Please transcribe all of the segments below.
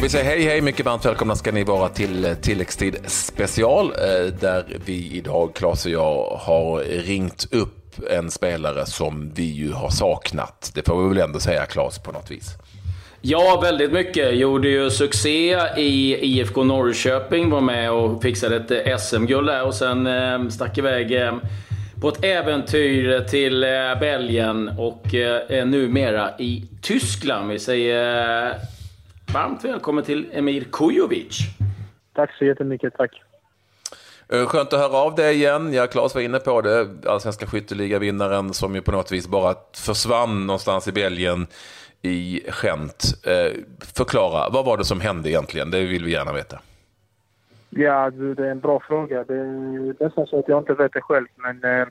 ska vi säga hej hej, mycket varmt välkomna ska ni vara till eh, tilläggstid special eh, där vi idag, Claes och jag, har ringt upp en spelare som vi ju har saknat. Det får vi väl ändå säga Claes på något vis. Ja, väldigt mycket. Gjorde ju succé i IFK Norrköping, var med och fixade ett eh, SM-guld där och sen eh, stack iväg eh, på ett äventyr till eh, Belgien och eh, numera i Tyskland. Vi säger varmt välkommen till Emir Kujovic. Tack så jättemycket, tack. Eh, skönt att höra av dig igen. Ja, Claes var inne på det. Allsvenska skytteligavinnaren som ju på något vis bara försvann någonstans i Belgien i Gent. Eh, förklara, vad var det som hände egentligen? Det vill vi gärna veta. Ja, det är en bra fråga. Det är nästan så att jag inte vet det själv. Men eh,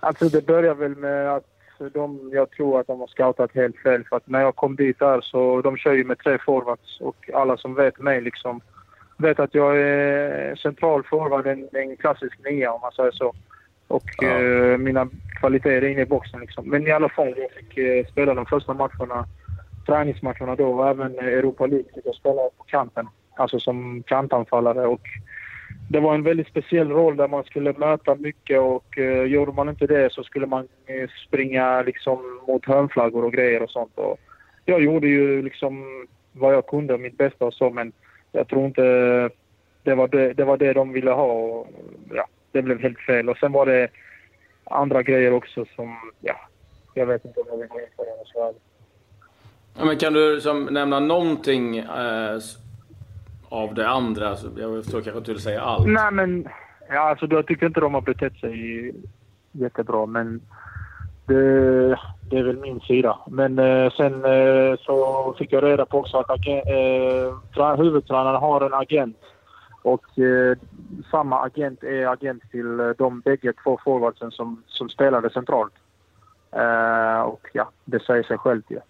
alltså det börjar väl med att de, jag tror att de har scoutat helt fel. För att när jag kom dit där så de kör ju med tre forwards och alla som vet mig liksom vet att jag är central forward, en, en klassisk nia om man säger så. Och ja. eh, mina kvaliteter är inne i boxen liksom. Men i alla fall, jag fick eh, spela de första matcherna, träningsmatcherna då och även Europa League fick jag spela på kanten. Alltså som kantanfallare och det var en väldigt speciell roll där man skulle möta mycket och eh, gjorde man inte det så skulle man eh, springa liksom mot hörnflaggor och grejer och sånt. Och jag gjorde ju liksom vad jag kunde, mitt bästa och så men jag tror inte det var det, det, var det de ville ha och ja, det blev helt fel. Och sen var det andra grejer också som, ja, jag vet inte om jag vill gå in på det. Ja, men kan du liksom nämna någonting eh, av det andra? Alltså, jag förstår kanske inte du du säger allt. Nej, men ja, alltså, jag tycker inte de har betett sig jättebra, men det, det är väl min sida. Men eh, sen eh, så fick jag reda på också att eh, huvudtränaren har en agent. Och eh, samma agent är agent till eh, de bägge två forwardsen som, som spelade centralt. Eh, och ja, det säger sig självt ju. Ja.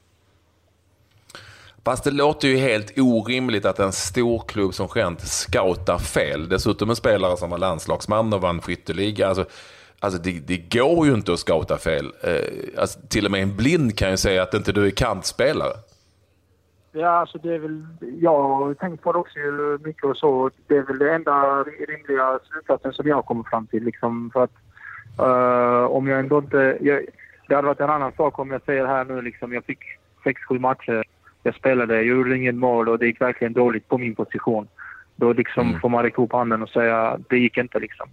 Fast det låter ju helt orimligt att en stor klubb som Gent scoutar fel. Dessutom en spelare som var landslagsman och vann skytteliga. Alltså, alltså det, det, går ju inte att scouta fel. Eh, alltså, till och med en blind kan ju säga att inte du är kantspelare. Ja, alltså det är väl... Jag har tänkt på det också mycket och så. Det är väl det enda rimliga slutsatsen som jag kommer fram till. Liksom, för att uh, om jag ändå inte... Jag, det hade varit en annan sak om jag säger här nu liksom, jag fick sex, sju matcher jag spelade, jag gjorde inget mål och det gick verkligen dåligt på min position. Då liksom mm. får man räcka upp handen och säga det gick inte liksom.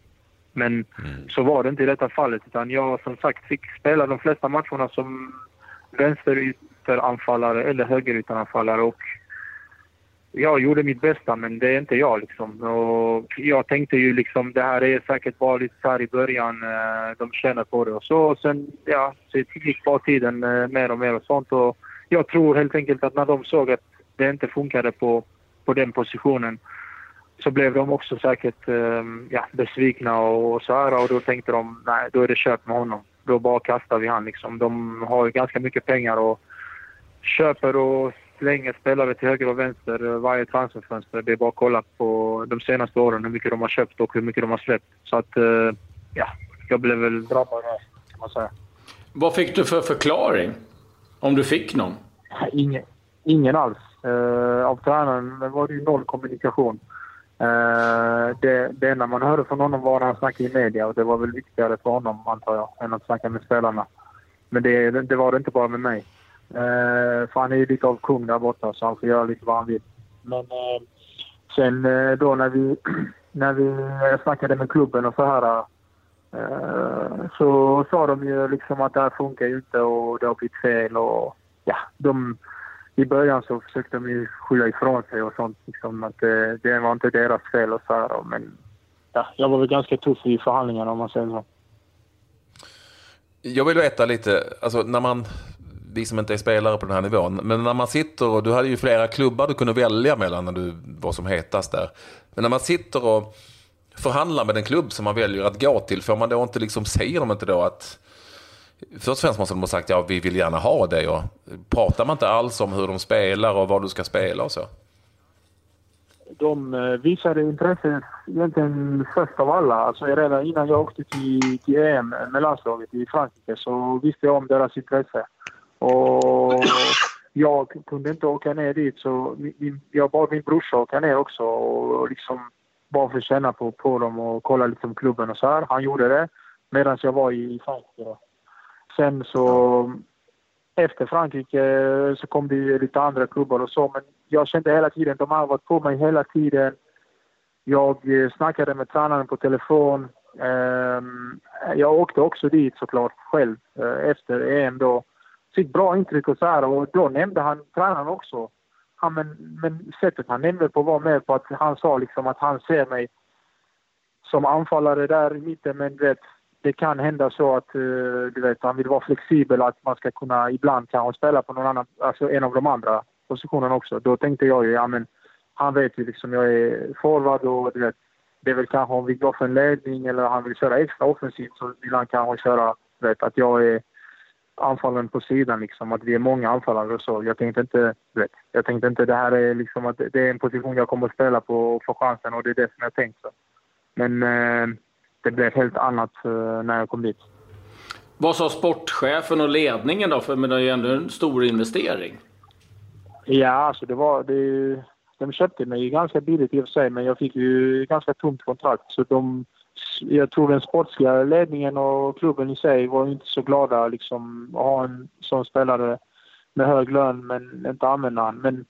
Men mm. så var det inte i detta fallet utan jag som sagt fick spela de flesta matcherna som vänsterytteranfallare eller högerytteranfallare och jag gjorde mitt bästa men det är inte jag liksom. Och jag tänkte ju liksom det här är säkert bara lite så här i början, eh, de känner på det och så. Sen ja, så gick bara tiden eh, mer och mer och sånt och jag tror helt enkelt att när de såg att det inte funkade på, på den positionen så blev de också säkert eh, ja, besvikna och, så här och då tänkte de nej, då är det kört med honom. Då bara kastar vi han liksom. De har ju ganska mycket pengar och köper och slänger spelare till höger och vänster eh, varje transferfönster. Det är bara att kolla på de senaste åren hur mycket de har köpt och hur mycket de har släppt. Så att, eh, ja, jag blev väl drabbad kan man säga. Vad fick du för förklaring? Om du fick någon? Ingen, ingen alls. Uh, av tränaren var det ju noll kommunikation. Uh, det, det enda man hörde från honom var när han snackade i media och det var väl viktigare för honom, antar jag, än att snacka med spelarna. Men det, det var det inte bara med mig. Uh, för han är ju lite av kung där borta så han får göra lite vad han vill. Men uh, sen då när vi, när vi snackade med klubben och så här Eh, så sa de ju liksom att det här funkar ju inte och det har blivit fel och ja, de, i början så försökte de ju skylla ifrån sig och sånt liksom att det, det var inte deras fel och så här, men ja, jag var väl ganska tuff i förhandlingarna om man säger så. Jag vill veta lite, alltså när man, vi som inte är spelare på den här nivån, men när man sitter och du hade ju flera klubbar du kunde välja mellan när du var som hetast där. Men när man sitter och Förhandla med den klubb som man väljer att gå till, får man då inte liksom, säger de inte då att Först och främst måste de ha sagt ja, vi vill gärna ha dig. Och pratar man inte alls om hur de spelar och vad du ska spela och så? De eh, visade intresse egentligen först av alla. Alltså redan innan jag åkte till, till EM med landslaget i Frankrike så visste jag om deras intresse. Och jag kunde inte åka ner dit så min, jag bad min brorsa åka ner också och liksom bara för att känna på, på dem och kolla lite om klubben och så här. Han gjorde det medan jag var i Frankrike. Sen så efter Frankrike så kom det lite andra klubbar och så men jag kände hela tiden, de har varit på mig hela tiden. Jag eh, snackade med tränaren på telefon. Ehm, jag åkte också dit såklart själv eh, efter EM då. Fick bra intryck och så här och då nämnde han tränaren också. Ja, men, men sättet han nämnde på var mer på att han sa liksom att han ser mig som anfallare där i mitten men vet, det kan hända så att eh, du vet, han vill vara flexibel att man ska kunna ibland kanske spela på någon annan, alltså en av de andra positionerna också. Då tänkte jag ju, ja men han vet ju liksom jag är forward och du vet, det är väl kanske om vi går för en ledning eller han vill köra extra offensivt så vill han kanske köra, vet, att jag är anfallaren på sidan liksom, att vi är många anfallare och så. Jag tänkte inte, vet, jag tänkte inte det här är liksom att det är en position jag kommer att spela på och få chansen och det är det som jag tänkt så. Men eh, det blev helt annat eh, när jag kom dit. Vad sa sportchefen och ledningen då? För men det är ju ändå en stor investering. Ja, alltså det var... Det, de köpte mig ganska billigt i och för sig, men jag fick ju ganska tomt kontrakt. Så de, jag tror den sportsliga ledningen och klubben i sig var inte så glada liksom, att ha en sån spelare med hög lön men inte använda han. Men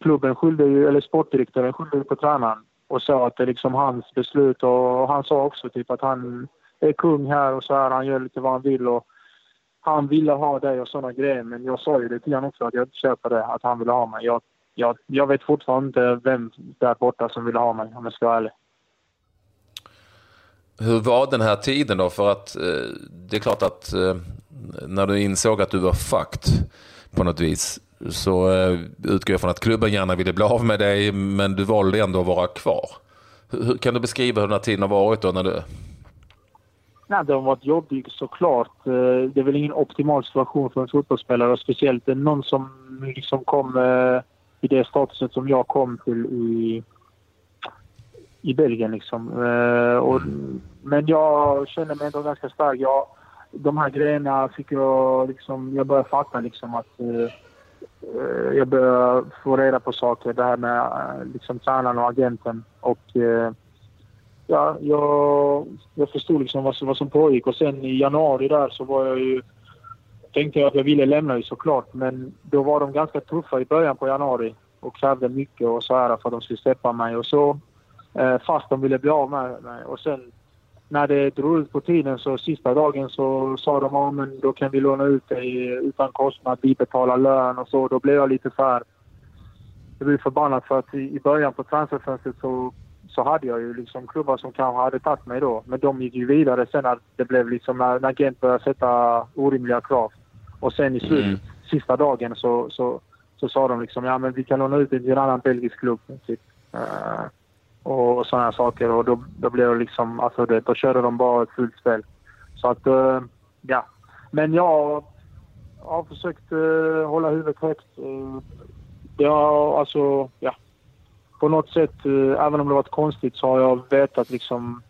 klubben skyllde ju, eller sportdirektören skyllde ju på tränaren och sa att det är liksom hans beslut och han sa också typ att han är kung här och så här, han gör lite vad han vill och han ville ha dig och sådana grejer men jag sa ju det till honom också att jag inte köper det, att han ville ha mig. Jag, jag, jag vet fortfarande inte vem där borta som ville ha mig om jag ska vara ärlig. Hur var den här tiden då? För att eh, det är klart att eh, när du insåg att du var fucked på något vis så eh, utgår jag från att klubben gärna ville bli av med dig men du valde ändå att vara kvar. Hur, kan du beskriva hur den här tiden har varit då? När du... Nej, det har varit jobbigt såklart. Eh, det är väl ingen optimal situation för en fotbollsspelare speciellt någon som liksom kom eh, i det statuset som jag kom till i, i Belgien. Liksom. Eh, och, men jag känner mig ändå ganska stark. Jag, de här grejerna fick jag liksom, jag började fatta liksom att uh, jag började få reda på saker. Det här med uh, liksom tränaren och agenten. Och uh, ja, jag, jag förstod liksom vad, vad som pågick. Och sen i januari där så var jag ju tänkte jag att jag ville lämna ju såklart men då var de ganska tuffa i början på januari och krävde mycket och så här för att de skulle släppa mig och så. Eh, fast de ville bli av med mig. Och sen när det drog ut på tiden så sista dagen så sa de att men då kan vi låna ut dig utan kostnad, vi betalar lön och så. Då blev jag lite så här... Jag blev förbannad för att i, början på transferfönstret så, så hade jag ju liksom klubbar som kanske hade tagit mig då. Men de gick ju vidare sen när det blev liksom när, när Gent började sätta orimliga krav. Och sen i slutet, mm. sista dagen så, så, så sa de liksom ja men vi kan låna ut dig till en annan belgisk klubb. Typ. Uh, och sådana saker. Och då, då blev det liksom, alltså det, då körde de bara ett fullt spel. Så att, uh, ja. Men jag har försökt uh, hålla huvudet högt. Eh, uh, det har alltså, ja. På något sätt, även om det varit konstigt, så har jag vetat liksom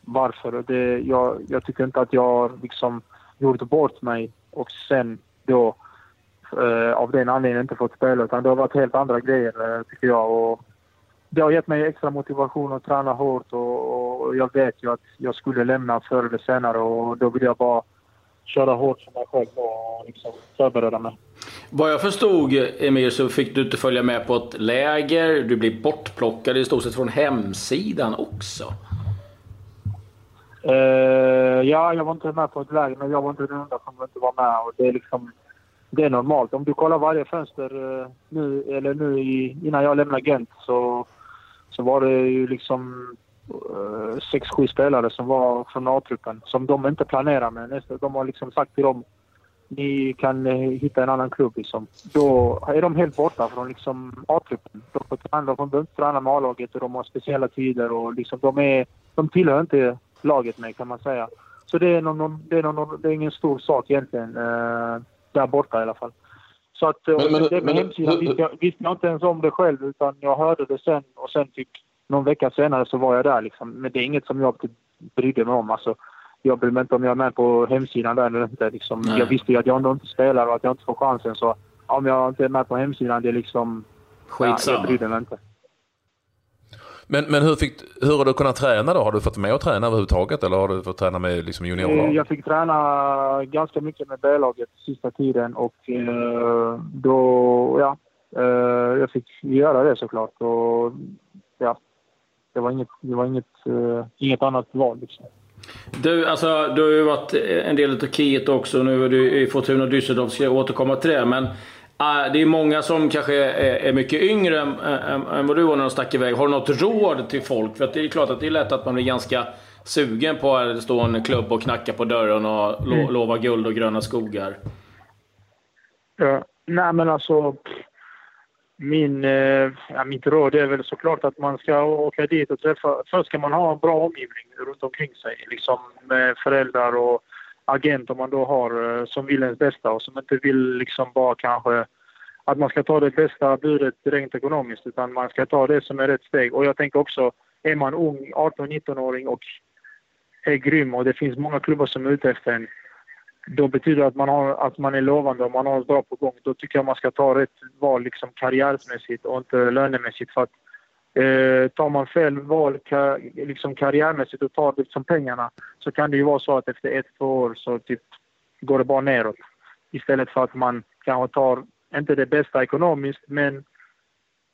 varför. Det, jag, jag tycker inte att jag liksom gjort bort mig och sen då av den anledningen inte fått spela. Utan det har varit helt andra grejer tycker jag. Och det har gett mig extra motivation att träna hårt och, och, jag vet ju att jag skulle lämna förr eller senare och då vill jag bara köra hårt för mig själv och liksom förbereda mig. Vad jag förstod Emir så fick du inte följa med på ett läger. Du blev bortplockad i stort sett från hemsidan också. Uh, ja, jag var inte med på ett läger, men jag var inte den enda som inte var med. Och det, är liksom, det är normalt. Om du kollar varje fönster uh, nu, eller nu i, innan jag lämnade Gent så, så var det ju liksom uh, sex, sju spelare som var från A-truppen som de inte planerar med. De har liksom sagt till dem ni kan eh, hitta en annan klubb. Liksom. Då är de helt borta från liksom, A-truppen. De får träna, de får inte träna med A-laget och de har speciella tider. Och liksom, de, är, de tillhör inte laget med kan man säga. Så det är, någon, det är, någon, det är ingen stor sak egentligen. Eh, där borta i alla fall. Så att men, men, det med hemsidan visste jag, visste jag inte ens om det själv utan jag hörde det sen och sen fick någon vecka senare så var jag där liksom. Men det är inget som jag brydde mig om. Alltså, jag bryr mig inte om jag är med på hemsidan där eller inte. Liksom. Jag visste ju att jag ändå inte spelar och att jag inte får chansen så om jag inte är med på hemsidan, det är liksom... Skitsamma. Ja, jag bryr mig inte. Men, men hur, fick, hur har du kunnat träna då? Har du fått med och träna överhuvudtaget eller har du fått träna med liksom juniorlag? Eh, Jag fick träna ganska mycket med B-laget sista tiden och eh, då, ja, eh, jag fick göra det såklart. Och, ja, det var inget, det var inget, inget annat val liksom. Du, alltså, du har ju varit en del i Turkiet också. Nu är du i Fortuna Düsseldorf. Ska jag återkomma till det. Men det är många som kanske är, mycket yngre än, vad du var när de stack iväg. Har du något råd till folk? För det är klart att det är lätt att man blir ganska sugen på att står en klubb och knackar på dörren och lo, Mm. lovar guld och gröna skogar. Ja, nej men alltså min, eh, ja, mitt råd är väl såklart att man ska åka dit och träffa... Först ska man ha en bra omgivning runt omkring sig. Liksom med föräldrar och agent om man då har eh, som vill ens bästa och som inte vill liksom bara kanske att man ska ta det bästa budet rent ekonomiskt utan man ska ta det som är rätt steg. Och jag tänker också, är man ung, 18-19-åring och är grym och det finns många klubbar som är ute efter en då betyder det att man, har, att man är lovande och man har något bra på gång. Då tycker jag man ska ta rätt val liksom karriärmässigt och inte lönemässigt. För att, eh, tar man fel val ka, liksom karriärmässigt och tar liksom pengarna så kan det ju vara så att efter ett, två år så typ går det bara neråt. Istället för att man kanske tar, inte det bästa ekonomiskt, men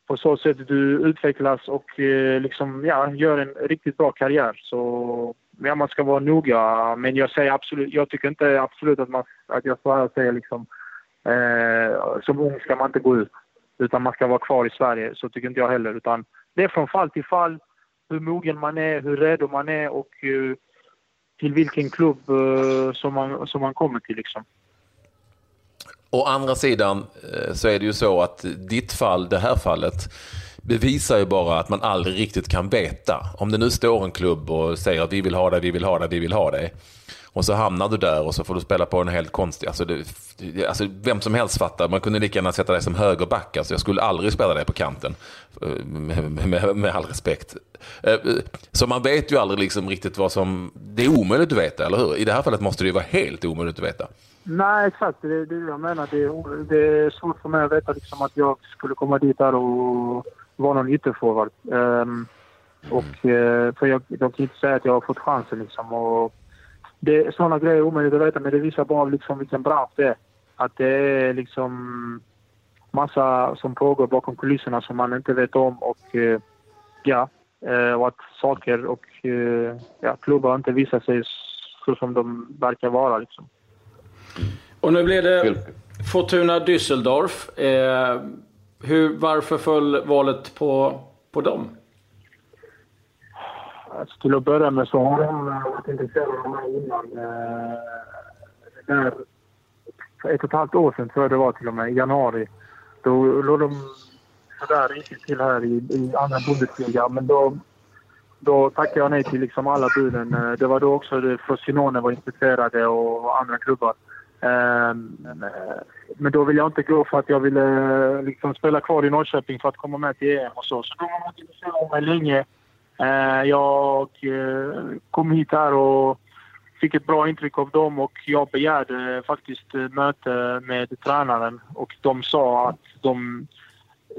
på så sätt du utvecklas och eh, liksom, ja, gör en riktigt bra karriär. Så ja, man ska vara noga. Men jag säger absolut, jag tycker inte absolut att, man, att jag står här och säger liksom eh, som ung ska man inte gå ut. Utan man ska vara kvar i Sverige. Så tycker inte jag heller. Utan det är från fall till fall hur mogen man är, hur redo man är och eh, till vilken klubb eh, som, man, som man kommer till. Liksom. Å andra sidan eh, så är det ju så att ditt fall, det här fallet, bevisar ju bara att man aldrig riktigt kan veta. Om det nu står en klubb och säger att vi vill ha dig, vi vill ha dig, vi vill ha dig. Och så hamnar du där och så får du spela på en helt konstig... Alltså, det, alltså vem som helst fattar. Man kunde lika gärna sätta dig som högerback. Alltså, jag skulle aldrig spela dig på kanten. Eh, med, med, med all respekt. Eh, så man vet ju aldrig liksom riktigt vad som... Det är omöjligt att veta, eller hur? I det här fallet måste det ju vara helt omöjligt att veta. Nej, exakt. Det är det jag menar. Det är, det är svårt för mig att veta liksom, att jag skulle komma dit där och vara någon ytterforward. Um, och, eh, för jag, jag kan inte säga att jag har fått chansen. Liksom, och det, sådana grejer är omöjligt att veta, men det visar bara liksom, vilken bransch det är. Att det är liksom massa som pågår bakom kulisserna som man inte vet om. Och eh, ja, eh, och att saker och eh, ja, klubbar inte visar sig så som de verkar vara. Liksom. Och nu blev det Fortuna Düsseldorf. Eh, hur, varför föll valet på, på dem? Alltså, till att börja med så har de eh, varit intresserade av mig innan. Eh, där, för ett och ett halvt år sedan tror jag det var till och med, i januari. Då låg de sådär riktigt till här i, i andra Bundesliga. Men då, då tackade jag nej till liksom alla buden. Eh, Det var då också det- Frosinone var intresserade och andra klubbar. Ehm, eh, Men, då ville jag inte gå för att jag ville eh, liksom spela kvar i Norrköping för att komma med till EM och så. Så de har varit intresserade av mig länge. Eh, Jag eh, kom hit här och fick ett bra intryck av dem och jag begärde faktiskt möte med tränaren och de sa att de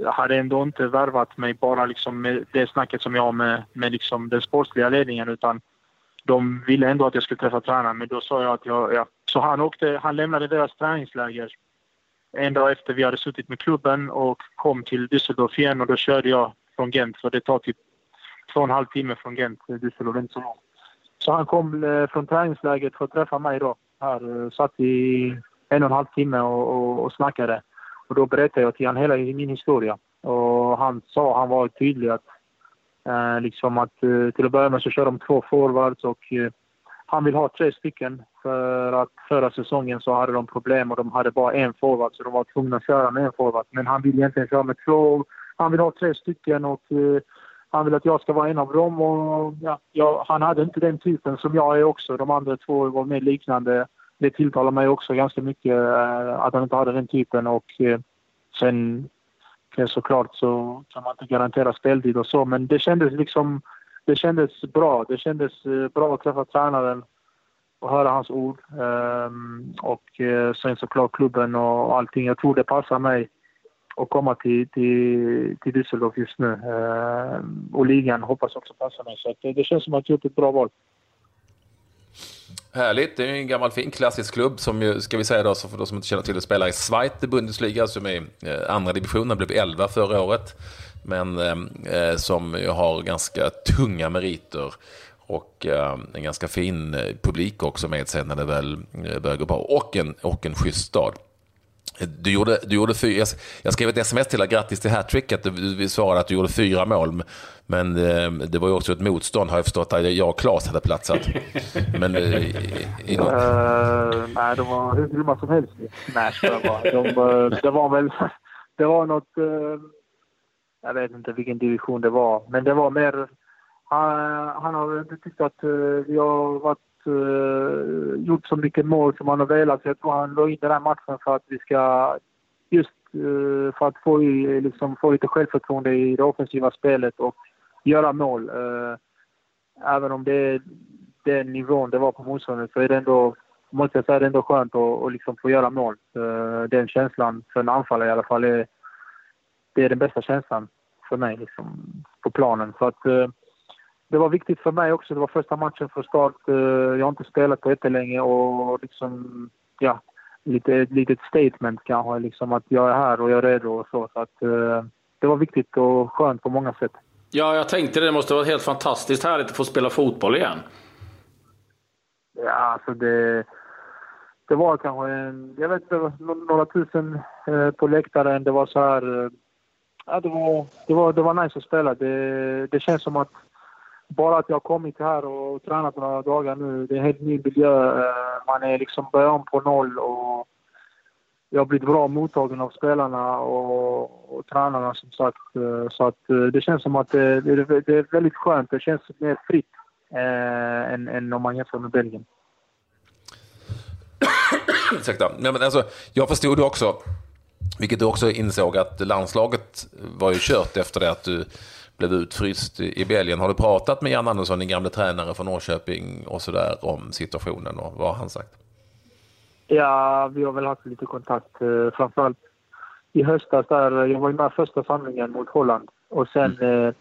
hade ändå inte värvat mig bara liksom med det snacket som jag har med, med liksom den sportsliga ledningen utan de ville ändå att jag skulle träffa tränaren men då sa jag att jag, ja. Så han åkte, han lämnade deras träningsläger en dag efter vi hade suttit med klubben och kom till Düsseldorf igen och då körde jag från Gent för det tar typ två och en halv timme från Gent eh, Düsseldorf, inte så långt. Så han kom eh, från träningsläget för att träffa mig då. Här eh, satt i en och en halv timme och, och, och snackade. Och då berättade jag till honom hela min historia. Och han sa, han var tydlig att eh, liksom att eh, till att börja med så kör de två forwards och eh, han vill ha tre stycken för att förra säsongen så hade de problem och de hade bara en forward så de var tvungna att köra med en forward. Men han vill egentligen köra med två. Han vill ha tre stycken och eh, han vill att jag ska vara en av dem. Och, ja, jag, han hade inte den typen som jag är också. De andra två var mer liknande. Det tilltalar mig också ganska mycket eh, att han inte hade den typen. Och eh, sen eh, såklart så kan man inte garantera speltid och så. Men det kändes liksom det kändes bra. Det kändes eh, bra att träffa tränaren. och höra hans ord. Ehm, och eh, sen såklart klubben och allting. Jag tror det passar mig att komma till, till, till Düsseldorf just nu. Eh, och ligan hoppas också passa mig. Så det, det känns som att jag gjort ett bra val. Härligt. Det är en gammal fin klassisk klubb som ju, ska vi säga då, för de som inte känner till det, spelar i Schweiz Bundesliga som är eh, andra divisionen, blev 11 förra året. Men eh, eh som har ganska tunga meriter och eh, en ganska fin eh, publik också med sig när det väl börjar gå bra. Och en, och en schysst stad. Du gjorde, du gjorde fyra, jag skrev ett sms till dig, grattis till hattricket. Du svarade att du gjorde fyra mål. Men eh, det var ju också ett motstånd har jag förstått, att jag och Claes hade platsat. Men, eh, i uh, nej, de var hur grymma som helst. Nej, det var, de, eh, det var väl... Det var något... Uh, jag vet inte vilken division det var, men det var mer... Han, han har inte tyckt att uh, vi har varit uh, gjort så mycket mål som han har velat. Så jag tror han la in den här matchen för att vi ska just uh, för att få, i, liksom, få lite självförtroende i det offensiva spelet och göra mål. Uh, även om det är den nivån det var på motståndet så är det ändå, måste jag säga, det är ändå skönt att, att liksom få göra mål. Den känslan, för en anfallare i alla fall, är, det är den bästa känslan för mig liksom, på planen. Så att, det var viktigt för mig också. Det var första matchen för start. Eh, jag har inte spelat på jättelänge och liksom, ja, lite, ett litet statement kanske. Liksom att jag är här och jag är redo och så. så att, uh, det var viktigt och skönt på många sätt. Ja, jag tänkte det. Det måste vara helt fantastiskt härligt att få spela fotboll igen. Ja, alltså det... Det var kanske en, jag vet inte, några tusen eh, på läktaren. Det var så här... Ja, det var, det var, det var nice att spela. Det, det känns som att bara att jag har kommit här och tränat några dagar nu, det är en helt ny miljö. Eh, man är liksom börjar om på noll och jag har blivit bra mottagen av spelarna och, och tränarna som sagt. Eh, så att eh, det känns som att det, det, det är väldigt skönt. Det känns mer fritt eh, än, än om man jämför med Belgien. Ursäkta. Nej, men alltså, jag förstod också, vilket du också insåg, att landslaget var ju kört efter det att du blev utfryst i Belgien. Har du pratat med Jan Andersson, din gamla tränare från Norrköping och sådär om situationen och vad har han sagt? Ja, vi har väl haft lite kontakt. Eh, framförallt i höstas där, jag var ju med första samlingen mot Holland och sen mm. eh,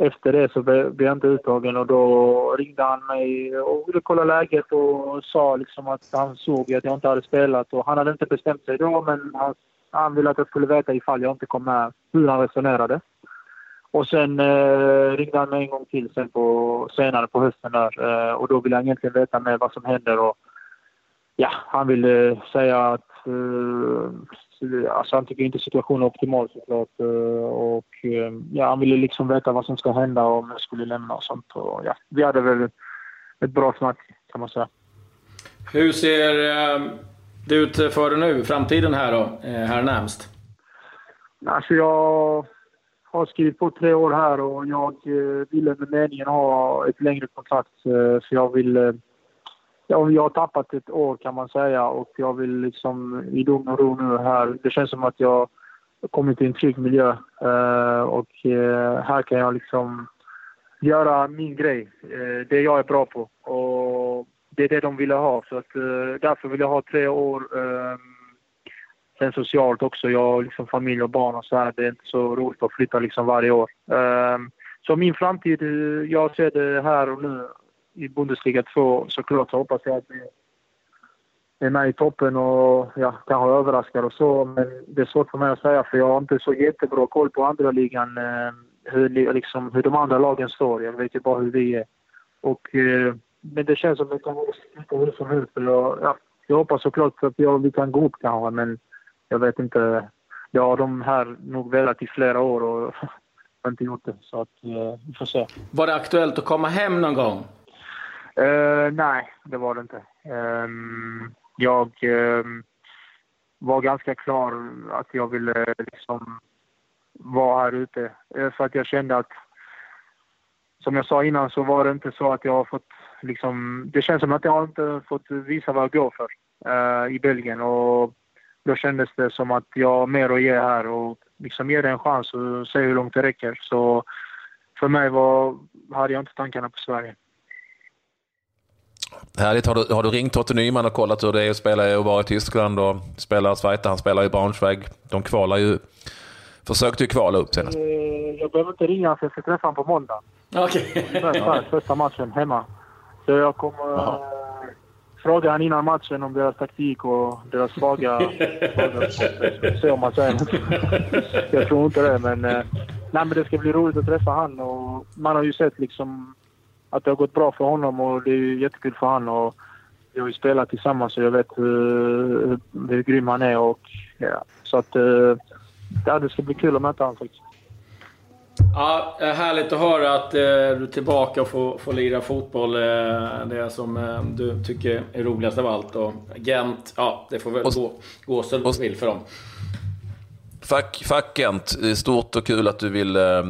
efter det så blev jag inte uttagen och då ringde han mig och ville kolla läget och sa liksom att han såg att jag inte hade spelat och han hade inte bestämt sig då men han, han ville att jag skulle veta ifall jag inte kom med hur han resonerade. Och sen eh, ringde han mig en gång till sen på, senare på hösten där eh, och då ville han egentligen veta med vad som händer och ja, han ville säga att eh, alltså han tycker inte situationen är optimal såklart eh, och eh, ja, han ville liksom veta vad som ska hända om jag skulle lämna och sånt och ja, vi hade väl ett bra snack kan man säga. Hur ser eh, det ut för dig nu, framtiden här då, här närmst? Alltså jag har skrivit på tre år här och jag eh, ville med meningen ha ett längre kontrakt. Eh, För jag vill... Eh, jag, jag har tappat ett år kan man säga och jag vill liksom i lugn och ro nu här. Det känns som att jag kommit till en trygg miljö och här kan jag liksom göra min grej. Det jag är bra på och det är det de ville ha. Så att, därför vill jag ha tre år Sen socialt också. Jag har liksom familj och barn och så här. Det är inte så roligt att flytta liksom varje år. Um, så min framtid, eh, jag ser det här och nu i Bundesliga 2 såklart så hoppas jag att vi är med i toppen och ja, kanske överraskar och så. Men det är svårt för mig att säga för jag har inte så jättebra koll på andra ligan. Ehm, hur, liksom, hur de andra lagen står. Jag vet ju bara hur vi är. Och, eh, men det känns som att det kan vara hur som helst. Jag, ja, jag hoppas såklart att jag, vi kan gå upp kanske men jag vet inte. Jag har de här nog velat i flera år och har inte gjort det. Så att, eh, vi får se. Var det aktuellt att komma hem någon gång? Uh, nej, det var det inte. Um, jag um, var ganska klar att jag ville liksom vara här ute. För att jag kände att, som jag sa innan, så var det inte så att jag har fått liksom... Det känns som att jag inte fått visa vad jag går för uh, i Belgien. Och då kändes det som att jag har mer att ge här och liksom ge det en chans och se hur långt det räcker. Så för mig var, hade jag inte tankarna på Sverige. Härligt. Har du, har du ringt Totte Nyman och kollat hur det är att spela och vara i Tyskland och spela Schweiz? Han spelar i Braunschweig. De kvalar ju, försökte ju kvala upp senast. Eh, Jag behöver inte ringa för jag ska träffa honom på måndag. Okej. Första, första matchen hemma. Så jag kommer eh, fråga han innan matchen om deras taktik och deras svaga... svaga se om man säger. Jag tror inte det, men... eh, Nej, men det ska bli roligt att träffa han och man har ju sett liksom att det har gått bra för honom och det är ju jättekul för han och vi har ju spelat tillsammans så jag vet hur, hur grym han är och ja, så att eh, ja, det ska bli kul att möta honom faktiskt. Ja, härligt att höra att eh, du är tillbaka och får, får lira fotboll. Eh, det som eh, du tycker är roligast av allt. Och Gent, ja, det får väl Och- gå, gå så det vill för dem. Fack, fack Kent, eh, stort och kul att du ville,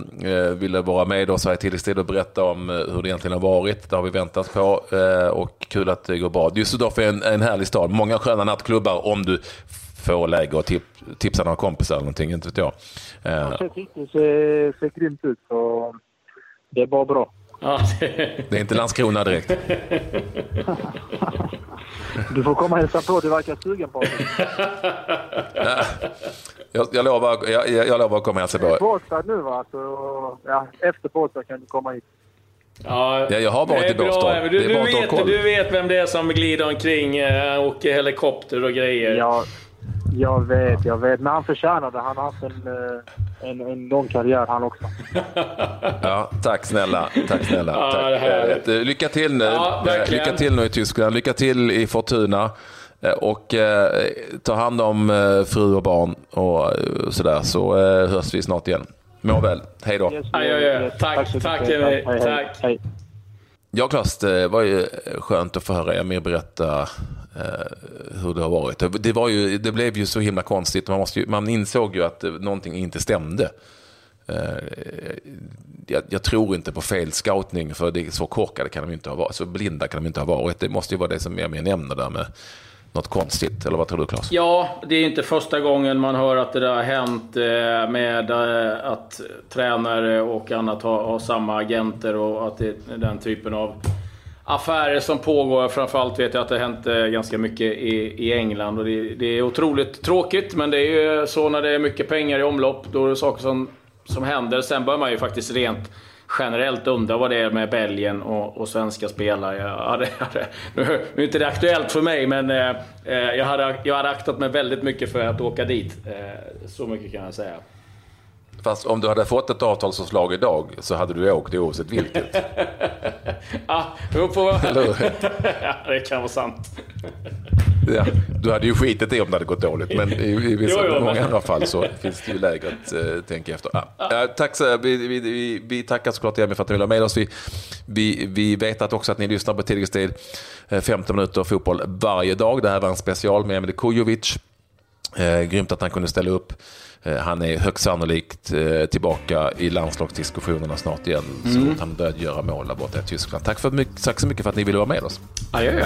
ville vara med oss här i Tilläggstid och berätta om hur det egentligen har varit. Det har vi väntat på och kul att det går bra. Düsseldorf är en, en härlig stad. Många sköna nattklubbar om du får läge och tip, tipsa några kompisar eller någonting, inte vet jag. Eh, Det ser, ser, ser grymt ut så det är bara bra. Ja, det är inte Landskrona direkt. Du får komma och hälsa på, du verkar sugen på det. Jag, jag, lovar, jag, jag, lovar att komma och hälsa på. Båstad nu va, så ja, efter Båstad kan du komma hit. Ja, Ja, jag har varit det är i Båstad. Du, Det är du, bara att ta vet, du vet vem det är som glider omkring eh, och åker helikopter och grejer. Ja, jag vet, jag vet. Men han förtjänar det. Han har haft en, eh, en, en lång karriär han också. Ja, tack snälla. Tack snälla. Ja, tack. här- Eh, Lycka till nu. Ja, Eh. Lycka till nu i Tyskland. Lycka till i Fortuna. Eh, Och eh, ta hand om eh, fru och barn och eh, sådär så eh, hörs vi snart igen. Må väl. Hej då. Yes, aj. yes. Tack, så tack, mycket. Emil. Hej, hej. Ja, Klas, det var ju eh, skönt att få höra Emir berätta eh, hur det har varit. Det, var ju, det blev ju så himla konstigt. Man, måste ju, man insåg ju att eh, någonting inte stämde. Eh, jag, jag tror inte på fel scoutning, för det är så korkade kan de inte ha varit. Så blinda kan de inte ha varit. Det måste ju vara det som Emir nämner där med något konstigt. Eller vad tror du, Klas? Ja, det är inte första gången man hör att det där har hänt eh, med eh, att tränare och annat har, har samma agenter och att det är den typen av affärer som pågår. Framförallt vet jag att det har hänt eh, ganska mycket i, i England och det, det är otroligt tråkigt. Men det är ju så när det är mycket pengar i omlopp, då är det saker som, som händer. Sen bör man ju faktiskt rent generellt undra vad det är med Belgien och, och svenska spelare. Jag hade, hade, nu, nu är inte det aktuellt för mig, men eh, eh, jag, hade, jag hade aktat mig väldigt mycket för att åka dit. Eh, så mycket kan jag säga. Fast om du hade fått ett avtalsförslag idag så hade du åkt oavsett vilket. Ah, får... Ja, det kan vara sant. Ja, du hade ju skitit i om det hade gått dåligt, men i, i vissa, Jo, jo, många men- andra fall så finns det ju läge att eh, tänka efter. Ja. Ja, tack, så, vi, vi, vi, vi tackar såklart Emil för att ni vill ha med oss. Vi, vi, vi vet att också att ni lyssnar på Tilläggstid, eh, 15 minuter fotboll varje dag. Det här var en special med Emil Kujovic. Eh, grymt att han kunde ställa upp. Eh, han är högst sannolikt eh, tillbaka i landslagsdiskussionerna snart igen. Så fort han börjat göra mål där borta i Tyskland. Tack, för, tack så mycket för att ni ville vara med oss. Adjö.